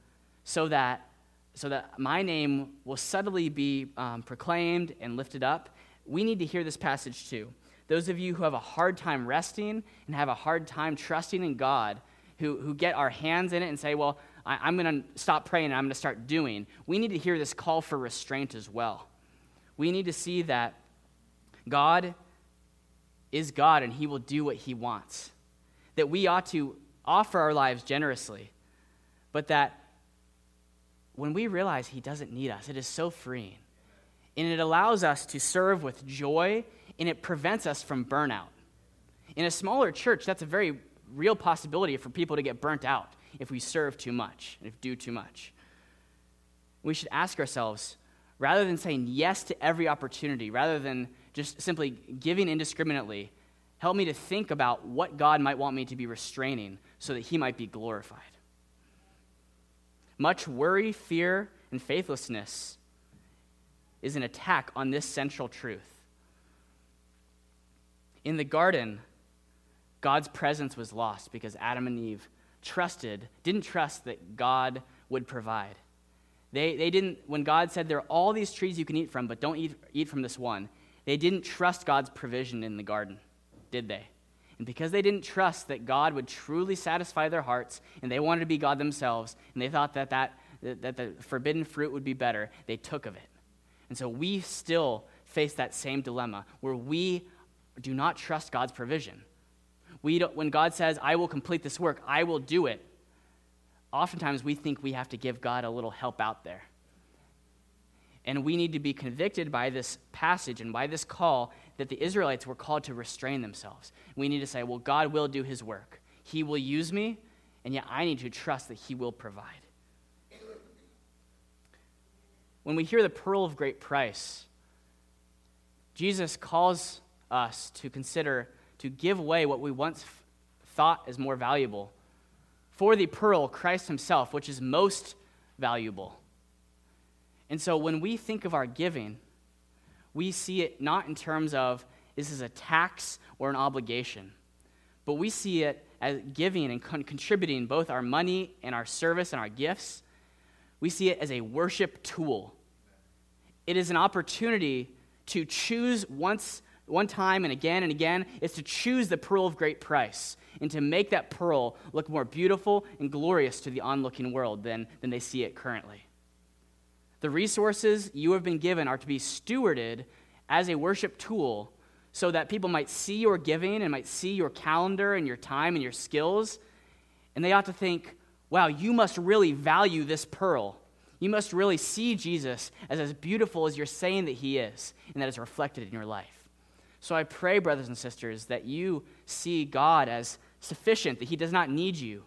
so that, so that my name will subtly be um, proclaimed and lifted up, we need to hear this passage too. Those of you who have a hard time resting and have a hard time trusting in God, who, who get our hands in it and say, Well, I, am going to stop praying and I'm going to start doing, we need to hear this call for restraint as well. We need to see that God is God and He will do what He wants. That we ought to offer our lives generously, but that when we realize He doesn't need us, it is so freeing. And it allows us to serve with joy and it prevents us from burnout. In a smaller church, that's a very real possibility for people to get burnt out if we serve too much and if do too much. We should ask ourselves rather than saying yes to every opportunity, rather than just simply giving indiscriminately, help me to think about what God might want me to be restraining so that He might be glorified. Much worry, fear, and faithlessness is an attack on this central truth. In the garden, God's presence was lost because Adam and Eve trusted, didn't trust that God would provide. They, they didn't, when God said, There are all these trees you can eat from, but don't eat, eat from this one, they didn't trust God's provision in the garden, did they? And because they didn't trust that God would truly satisfy their hearts, and they wanted to be God themselves, and they thought that, that, that the forbidden fruit would be better, they took of it. And so we still face that same dilemma where we do not trust God's provision. We don't, when God says, I will complete this work, I will do it, oftentimes we think we have to give God a little help out there. And we need to be convicted by this passage and by this call that the Israelites were called to restrain themselves. We need to say, well, God will do his work. He will use me, and yet I need to trust that he will provide. When we hear the pearl of great price, Jesus calls us to consider to give away what we once f- thought is more valuable for the pearl, Christ Himself, which is most valuable. And so when we think of our giving, we see it not in terms of this is a tax or an obligation, but we see it as giving and con- contributing both our money and our service and our gifts. We see it as a worship tool. It is an opportunity to choose once one time and again and again is to choose the pearl of great price and to make that pearl look more beautiful and glorious to the onlooking world than, than they see it currently. The resources you have been given are to be stewarded as a worship tool so that people might see your giving and might see your calendar and your time and your skills, and they ought to think, wow, you must really value this pearl. You must really see Jesus as as beautiful as you're saying that he is, and that is reflected in your life. So I pray, brothers and sisters, that you see God as sufficient, that He does not need you.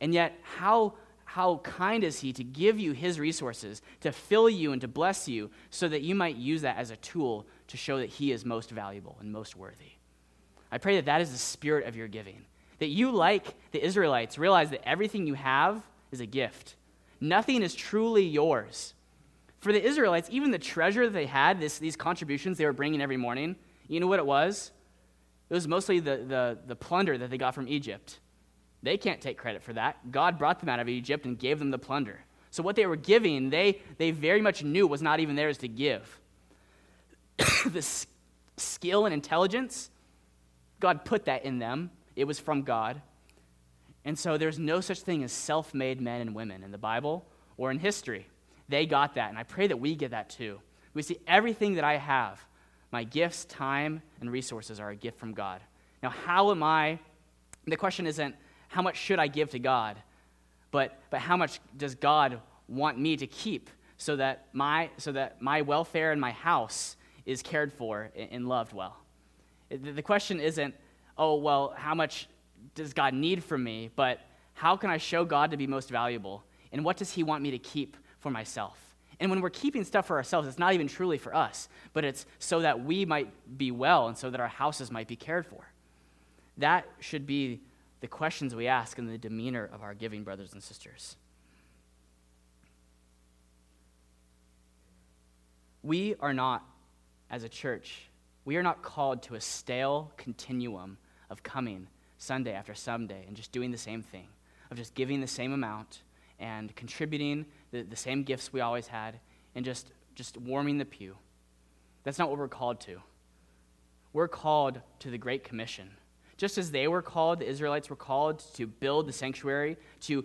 And yet, how, how kind is He to give you His resources, to fill you and to bless you, so that you might use that as a tool to show that He is most valuable and most worthy. I pray that that is the spirit of your giving. That you, like the Israelites, realize that everything you have is a gift. Nothing is truly yours. For the Israelites, even the treasure that they had, this, these contributions they were bringing every morning, you know what it was? It was mostly the, the, the plunder that they got from Egypt. They can't take credit for that. God brought them out of Egypt and gave them the plunder. So what they were giving, they, they very much knew was not even theirs to give. the skill and intelligence, God put that in them. It was from God. And so there's no such thing as self made men and women in the Bible or in history. They got that, and I pray that we get that too. We see everything that I have, my gifts, time, and resources are a gift from God. Now, how am I? The question isn't how much should I give to God, but, but how much does God want me to keep so that my, so that my welfare and my house is cared for and loved well? The question isn't, oh, well, how much does God need from me, but how can I show God to be most valuable? And what does He want me to keep for myself. And when we're keeping stuff for ourselves, it's not even truly for us, but it's so that we might be well and so that our houses might be cared for. That should be the questions we ask and the demeanor of our giving brothers and sisters. We are not, as a church, we are not called to a stale continuum of coming Sunday after Sunday and just doing the same thing, of just giving the same amount and contributing the, the same gifts we always had and just, just warming the pew. That's not what we're called to. We're called to the Great Commission. Just as they were called, the Israelites were called to build the sanctuary, to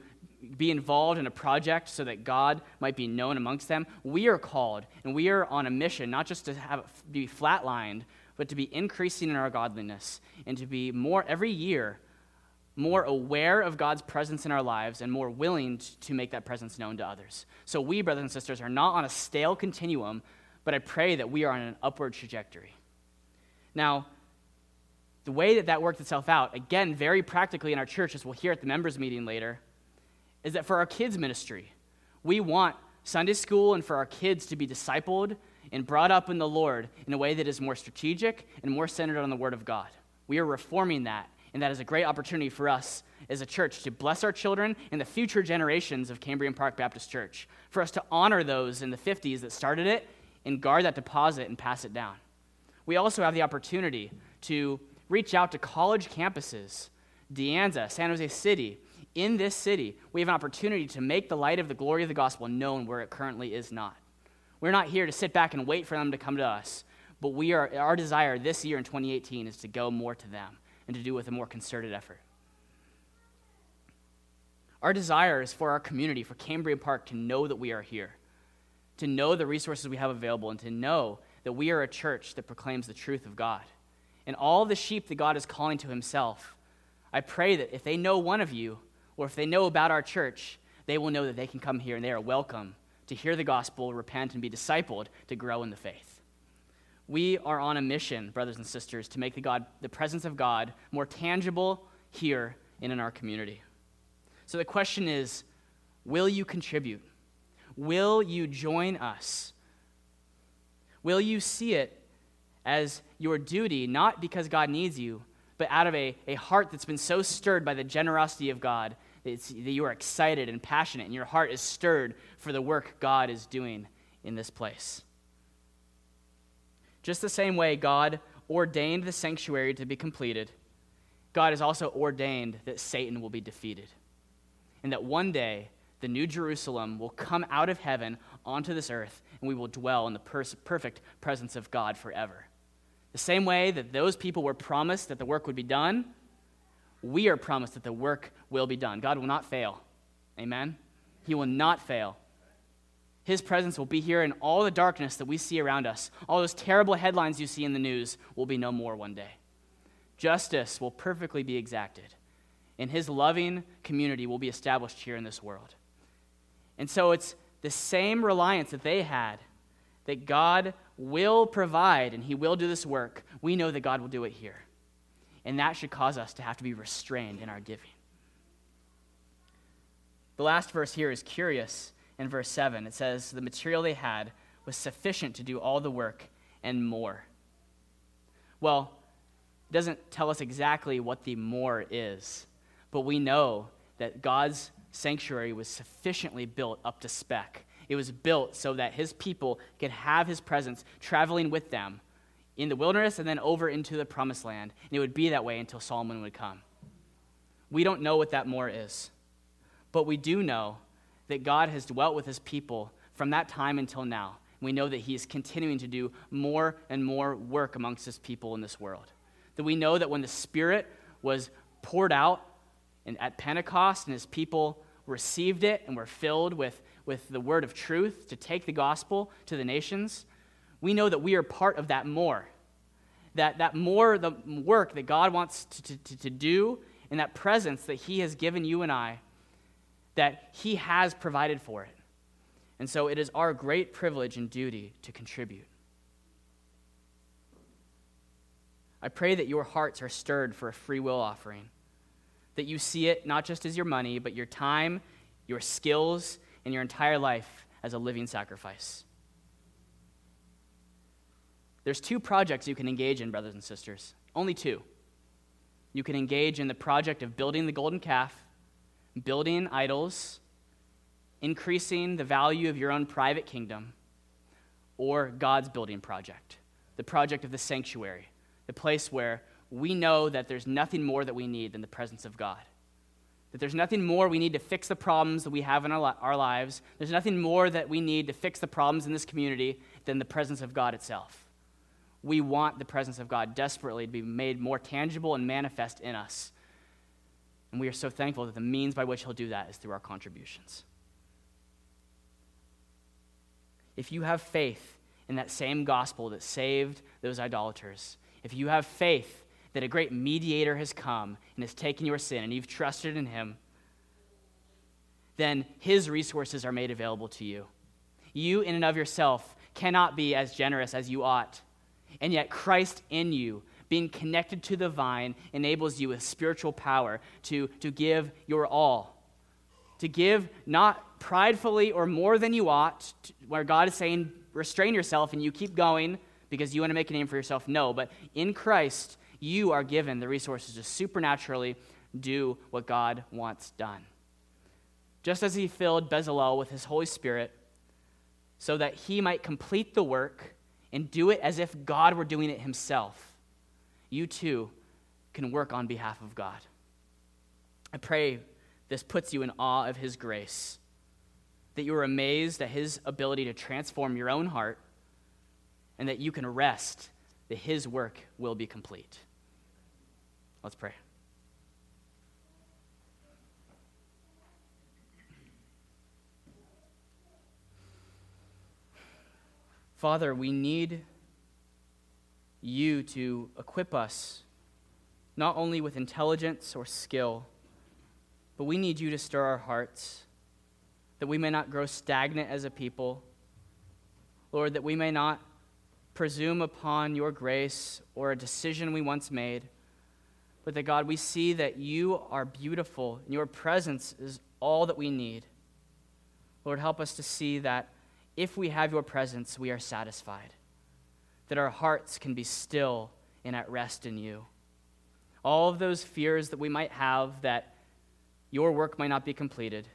be involved in a project so that God might be known amongst them. We are called, and we are on a mission, not just to have be flatlined, but to be increasing in our godliness and to be more every year more aware of God's presence in our lives and more willing to make that presence known to others. So we, brothers and sisters, are not on a stale continuum, but I pray that we are on an upward trajectory. Now, the way that that worked itself out, again, very practically in our church, as we'll hear at the members' meeting later, is that for our kids' ministry, we want Sunday school and for our kids to be discipled and brought up in the Lord in a way that is more strategic and more centered on the Word of God. We are reforming that, and that is a great opportunity for us as a church to bless our children and the future generations of Cambrian Park Baptist Church, for us to honor those in the 50s that started it and guard that deposit and pass it down. We also have the opportunity to reach out to college campuses, De Anza, San Jose City, in this city, we have an opportunity to make the light of the glory of the gospel known where it currently is not. We're not here to sit back and wait for them to come to us, but we are, our desire this year in 2018 is to go more to them and to do with a more concerted effort. Our desire is for our community, for Cambrian Park, to know that we are here, to know the resources we have available, and to know that we are a church that proclaims the truth of God. And all the sheep that God is calling to himself, I pray that if they know one of you, or if they know about our church, they will know that they can come here and they are welcome to hear the gospel, repent, and be discipled to grow in the faith. We are on a mission, brothers and sisters, to make the, God, the presence of God more tangible here and in our community. So the question is will you contribute? Will you join us? Will you see it as your duty, not because God needs you, but out of a, a heart that's been so stirred by the generosity of God it's, that you are excited and passionate, and your heart is stirred for the work God is doing in this place. Just the same way God ordained the sanctuary to be completed, God has also ordained that Satan will be defeated. And that one day, the new Jerusalem will come out of heaven onto this earth, and we will dwell in the perfect presence of God forever. The same way that those people were promised that the work would be done, we are promised that the work will be done. God will not fail. Amen? He will not fail. His presence will be here, and all the darkness that we see around us, all those terrible headlines you see in the news, will be no more one day. Justice will perfectly be exacted, and his loving community will be established here in this world. And so it's the same reliance that they had that God will provide and he will do this work. We know that God will do it here. And that should cause us to have to be restrained in our giving. The last verse here is curious in verse 7. It says, The material they had was sufficient to do all the work and more. Well, it doesn't tell us exactly what the more is, but we know that God's sanctuary was sufficiently built up to spec. It was built so that his people could have his presence traveling with them in the wilderness and then over into the promised land. And it would be that way until Solomon would come. We don't know what that more is, but we do know that God has dwelt with his people from that time until now. We know that he is continuing to do more and more work amongst his people in this world. That we know that when the Spirit was poured out and at Pentecost and his people received it and were filled with, with the word of truth to take the gospel to the nations, we know that we are part of that more. That, that more, the work that God wants to, to, to do, and that presence that He has given you and I, that He has provided for it. And so it is our great privilege and duty to contribute. I pray that your hearts are stirred for a free will offering, that you see it not just as your money, but your time, your skills, and your entire life as a living sacrifice. There's two projects you can engage in, brothers and sisters. Only two. You can engage in the project of building the golden calf, building idols, increasing the value of your own private kingdom, or God's building project, the project of the sanctuary, the place where we know that there's nothing more that we need than the presence of God. That there's nothing more we need to fix the problems that we have in our, our lives. There's nothing more that we need to fix the problems in this community than the presence of God itself. We want the presence of God desperately to be made more tangible and manifest in us. And we are so thankful that the means by which He'll do that is through our contributions. If you have faith in that same gospel that saved those idolaters, if you have faith that a great mediator has come and has taken your sin and you've trusted in him, then his resources are made available to you. You, in and of yourself, cannot be as generous as you ought. And yet, Christ in you, being connected to the vine, enables you with spiritual power to, to give your all. To give not pridefully or more than you ought, to, where God is saying, restrain yourself and you keep going because you want to make a name for yourself. No, but in Christ, you are given the resources to supernaturally do what God wants done. Just as he filled Bezalel with his Holy Spirit so that he might complete the work and do it as if God were doing it himself, you too can work on behalf of God. I pray this puts you in awe of his grace, that you are amazed at his ability to transform your own heart, and that you can rest that his work will be complete. Let's pray. Father, we need you to equip us not only with intelligence or skill, but we need you to stir our hearts that we may not grow stagnant as a people. Lord, that we may not presume upon your grace or a decision we once made but that God, we see that you are beautiful and your presence is all that we need. Lord, help us to see that if we have your presence, we are satisfied, that our hearts can be still and at rest in you. All of those fears that we might have that your work might not be completed,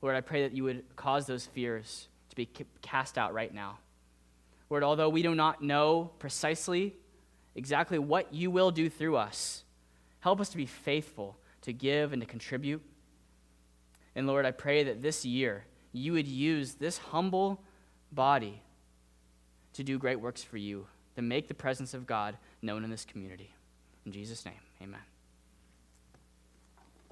Lord, I pray that you would cause those fears to be cast out right now. Lord, although we do not know precisely exactly what you will do through us, Help us to be faithful to give and to contribute. And Lord, I pray that this year you would use this humble body to do great works for you, to make the presence of God known in this community. In Jesus' name, amen.